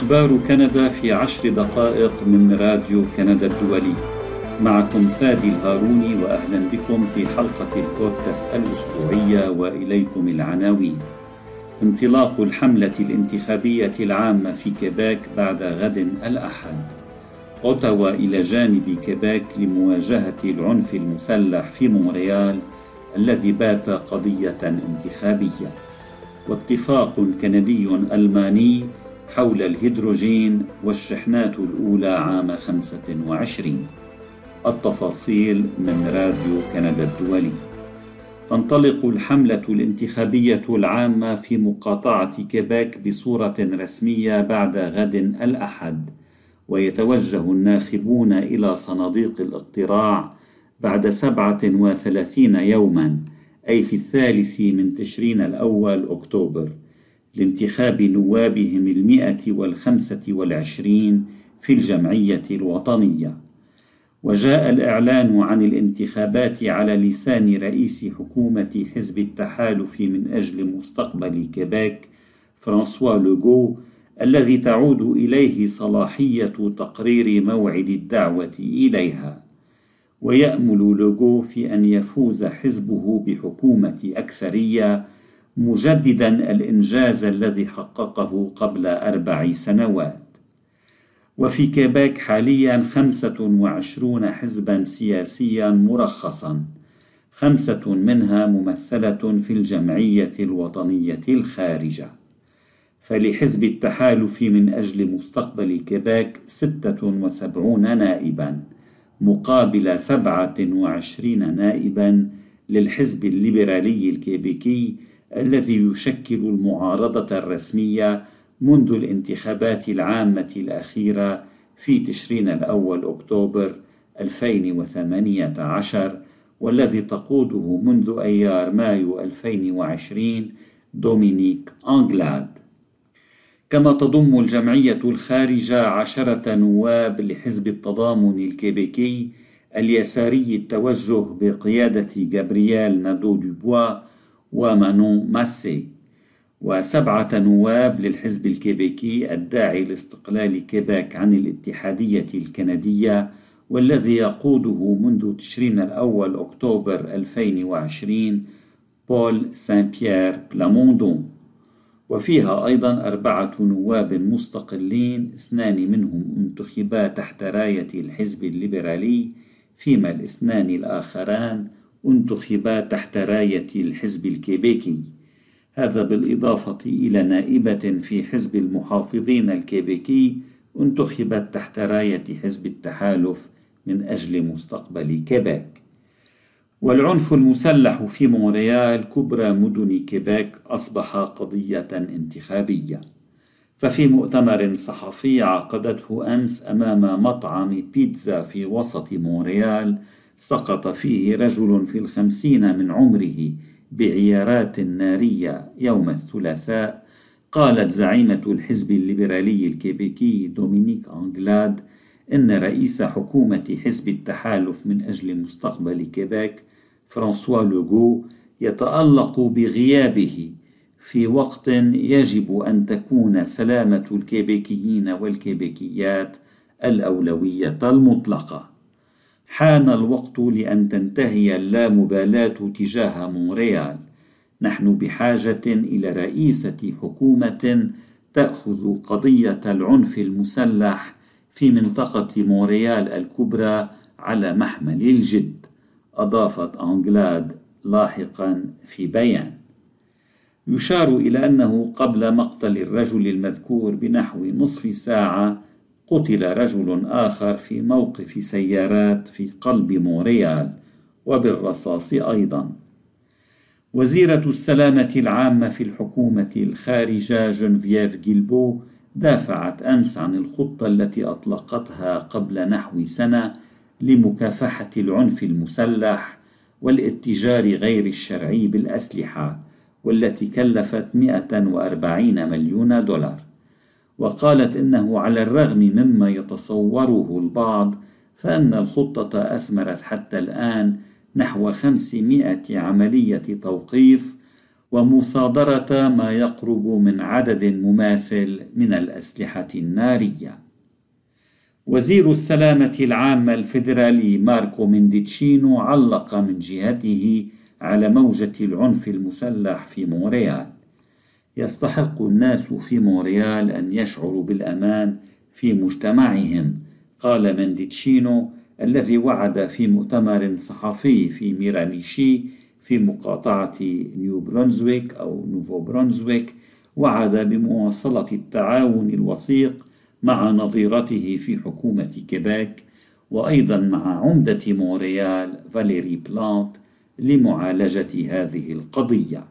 أخبار كندا في عشر دقائق من راديو كندا الدولي. معكم فادي الهاروني وأهلا بكم في حلقة البودكاست الأسبوعية وإليكم العناوين. انطلاق الحملة الانتخابية العامة في كيباك بعد غد الأحد. أوتاوا إلى جانب كيباك لمواجهة العنف المسلح في مونريال الذي بات قضية انتخابية. واتفاق كندي ألماني حول الهيدروجين والشحنات الأولى عام 25 التفاصيل من راديو كندا الدولي. تنطلق الحملة الانتخابية العامة في مقاطعة كيباك بصورة رسمية بعد غد الأحد. ويتوجه الناخبون إلى صناديق الاقتراع بعد سبعة وثلاثين يوما أي في الثالث من تشرين الأول أكتوبر. لانتخاب نوابهم المئة والخمسة والعشرين في الجمعية الوطنية. وجاء الإعلان عن الانتخابات على لسان رئيس حكومة حزب التحالف من أجل مستقبل كيباك فرانسوا لوغو الذي تعود إليه صلاحية تقرير موعد الدعوة إليها. ويأمل لوغو في أن يفوز حزبه بحكومة أكثرية مجددا الإنجاز الذي حققه قبل أربع سنوات. وفي كيباك حاليا خمسة وعشرون حزبا سياسيا مرخصا خمسة منها ممثلة في الجمعية الوطنية الخارجة. فلحزب التحالف من أجل مستقبل كيباك ستة وسبعون نائبا مقابل سبعة وعشرين نائبا للحزب الليبرالي الكيبيكي الذي يشكل المعارضة الرسمية منذ الانتخابات العامة الأخيرة في تشرين الأول أكتوبر 2018 والذي تقوده منذ أيار مايو 2020 دومينيك أنجلاد كما تضم الجمعية الخارجة عشرة نواب لحزب التضامن الكيبيكي اليساري التوجه بقيادة جابرييل نادو دوبوا ومانون ماسي. وسبعة نواب للحزب الكيبيكي الداعي لاستقلال كيباك عن الاتحادية الكندية والذي يقوده منذ تشرين الأول أكتوبر 2020 بول سان بيير بلاموندون. وفيها أيضا أربعة نواب مستقلين اثنان منهم انتخبا تحت راية الحزب الليبرالي فيما الاثنان الآخران انتخبا تحت راية الحزب الكيبيكي. هذا بالإضافة إلى نائبة في حزب المحافظين الكيبيكي انتخبت تحت راية حزب التحالف من أجل مستقبل كيباك. والعنف المسلح في مونريال كبرى مدن كيباك أصبح قضية انتخابية. ففي مؤتمر صحفي عقدته أمس أمام مطعم بيتزا في وسط مونريال سقط فيه رجل في الخمسين من عمره بعيارات نارية يوم الثلاثاء قالت زعيمة الحزب الليبرالي الكيبيكي دومينيك أنجلاد إن رئيس حكومة حزب التحالف من أجل مستقبل كيبيك فرانسوا لوغو يتألق بغيابه في وقت يجب أن تكون سلامة الكيبيكيين والكيبيكيات الأولوية المطلقة. حان الوقت لأن تنتهي اللامبالاة تجاه مونريال. نحن بحاجة إلى رئيسة حكومة تأخذ قضية العنف المسلح في منطقة مونريال الكبرى على محمل الجد أضافت أنجلاد لاحقا في بيان. يشار إلى أنه قبل مقتل الرجل المذكور بنحو نصف ساعة قتل رجل آخر في موقف سيارات في قلب مونريال وبالرصاص أيضا. وزيرة السلامة العامة في الحكومة الخارجة جنفييف جيلبو دافعت أمس عن الخطة التي أطلقتها قبل نحو سنة لمكافحة العنف المسلح والاتجار غير الشرعي بالأسلحة والتي كلفت 140 مليون دولار. وقالت إنه على الرغم مما يتصوره البعض فأن الخطة أثمرت حتى الآن نحو 500 عملية توقيف ومصادرة ما يقرب من عدد مماثل من الأسلحة النارية. وزير السلامة العامة الفيدرالي ماركو مينديتشينو علق من جهته على موجة العنف المسلح في مونريال. يستحق الناس في مونريال أن يشعروا بالأمان في مجتمعهم، قال مينديتشينو الذي وعد في مؤتمر صحفي في ميراميشي في مقاطعة نيو برونزويك أو نوفو برونزويك وعد بمواصلة التعاون الوثيق مع نظيرته في حكومة كيبيك وأيضا مع عمدة مونريال فاليري بلانت لمعالجة هذه القضية.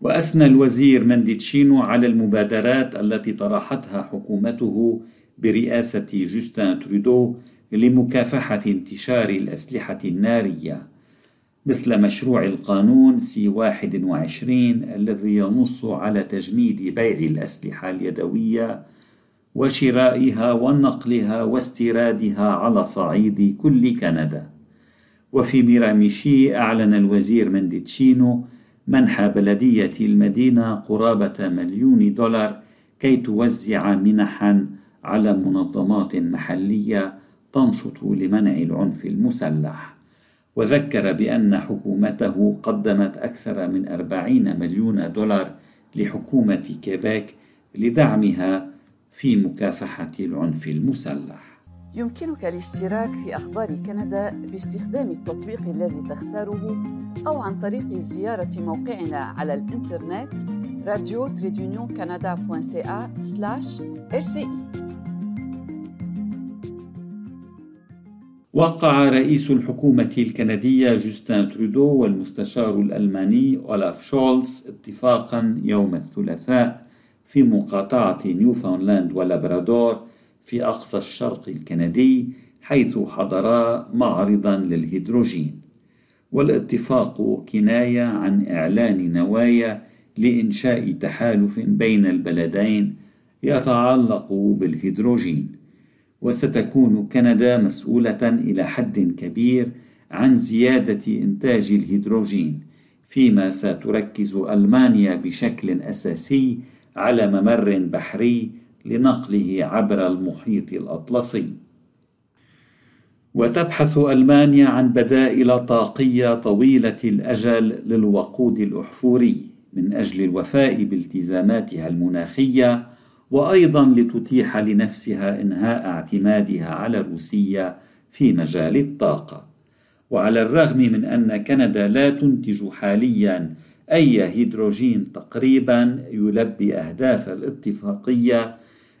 وأثنى الوزير منديتشينو على المبادرات التي طرحتها حكومته برئاسة جوستان ترودو لمكافحة انتشار الأسلحة النارية مثل مشروع القانون سي 21 الذي ينص على تجميد بيع الأسلحة اليدوية وشرائها ونقلها واستيرادها على صعيد كل كندا. وفي ميراميشي أعلن الوزير منديتشينو منح بلدية المدينة قرابة مليون دولار كي توزع منحا على منظمات محلية تنشط لمنع العنف المسلح. وذكر بأن حكومته قدمت أكثر من أربعين مليون دولار لحكومة كيبيك لدعمها في مكافحة العنف المسلح. يمكنك الاشتراك في أخبار كندا باستخدام التطبيق الذي تختاره أو عن طريق زيارة موقعنا على الإنترنت راديو رسي وقع رئيس الحكومة الكندية جوستان ترودو والمستشار الألماني أولاف شولتز اتفاقا يوم الثلاثاء في مقاطعة نيوفاوندلاند ولابرادور في أقصى الشرق الكندي حيث حضرا معرضا للهيدروجين. والاتفاق كناية عن إعلان نوايا لإنشاء تحالف بين البلدين يتعلق بالهيدروجين. وستكون كندا مسؤولة إلى حد كبير عن زيادة إنتاج الهيدروجين فيما ستركز ألمانيا بشكل أساسي على ممر بحري لنقله عبر المحيط الأطلسي. وتبحث ألمانيا عن بدائل طاقية طويلة الأجل للوقود الأحفوري من أجل الوفاء بالتزاماتها المناخية وأيضا لتتيح لنفسها إنهاء اعتمادها على روسيا في مجال الطاقة. وعلى الرغم من أن كندا لا تنتج حاليا أي هيدروجين تقريبا يلبي أهداف الاتفاقية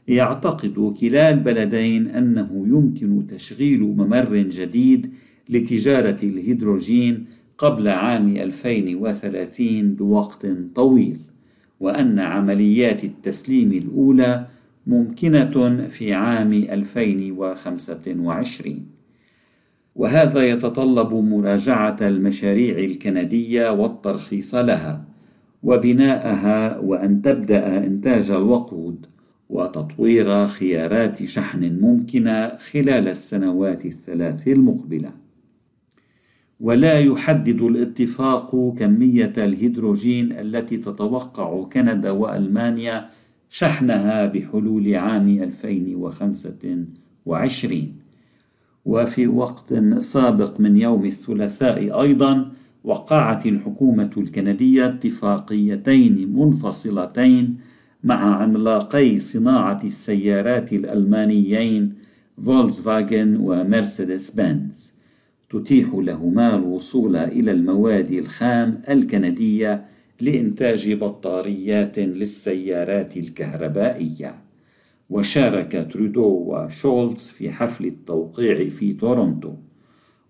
يعتقد كلا البلدين أنه يمكن تشغيل ممر جديد لتجارة الهيدروجين قبل عام 2030 بوقت طويل وأن عمليات التسليم الأولى ممكنة في عام 2025 وهذا يتطلب مراجعة المشاريع الكندية والترخيص لها وبناءها وأن تبدأ إنتاج الوقود. وتطوير خيارات شحن ممكنة خلال السنوات الثلاث المقبلة. ولا يحدد الاتفاق كمية الهيدروجين التي تتوقع كندا وألمانيا شحنها بحلول عام 2025 وفي وقت سابق من يوم الثلاثاء أيضا وقعت الحكومة الكندية اتفاقيتين منفصلتين مع عملاقي صناعة السيارات الألمانيين فولكسفاغن ومرسيدس بنز تتيح لهما الوصول إلى المواد الخام الكندية لإنتاج بطاريات للسيارات الكهربائية. وشارك ترودو وشولتز في حفل التوقيع في تورونتو.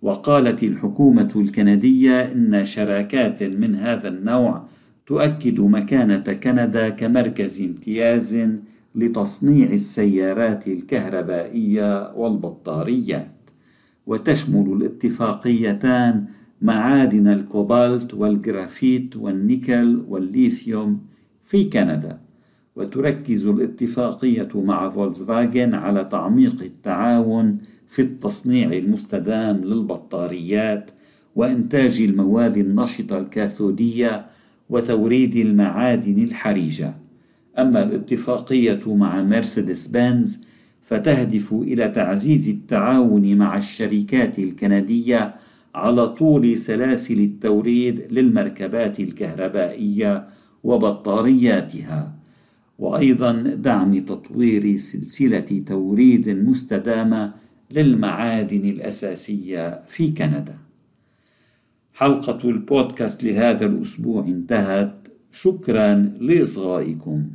وقالت الحكومة الكندية إن شراكات من هذا النوع تؤكد مكانة كندا كمركز امتياز لتصنيع السيارات الكهربائية والبطاريات. وتشمل الاتفاقيتان معادن الكوبالت والجرافيت والنيكل والليثيوم في كندا. وتركز الاتفاقية مع فولكسفاجن على تعميق التعاون في التصنيع المستدام للبطاريات وإنتاج المواد النشطة الكاثودية وتوريد المعادن الحرجة أما الاتفاقية مع مرسيدس بنز فتهدف إلى تعزيز التعاون مع الشركات الكندية على طول سلاسل التوريد للمركبات الكهربائية وبطارياتها وأيضا دعم تطوير سلسلة توريد مستدامة للمعادن الأساسية في كندا. حلقة البودكاست لهذا الأسبوع انتهت، شكرا لإصغائكم.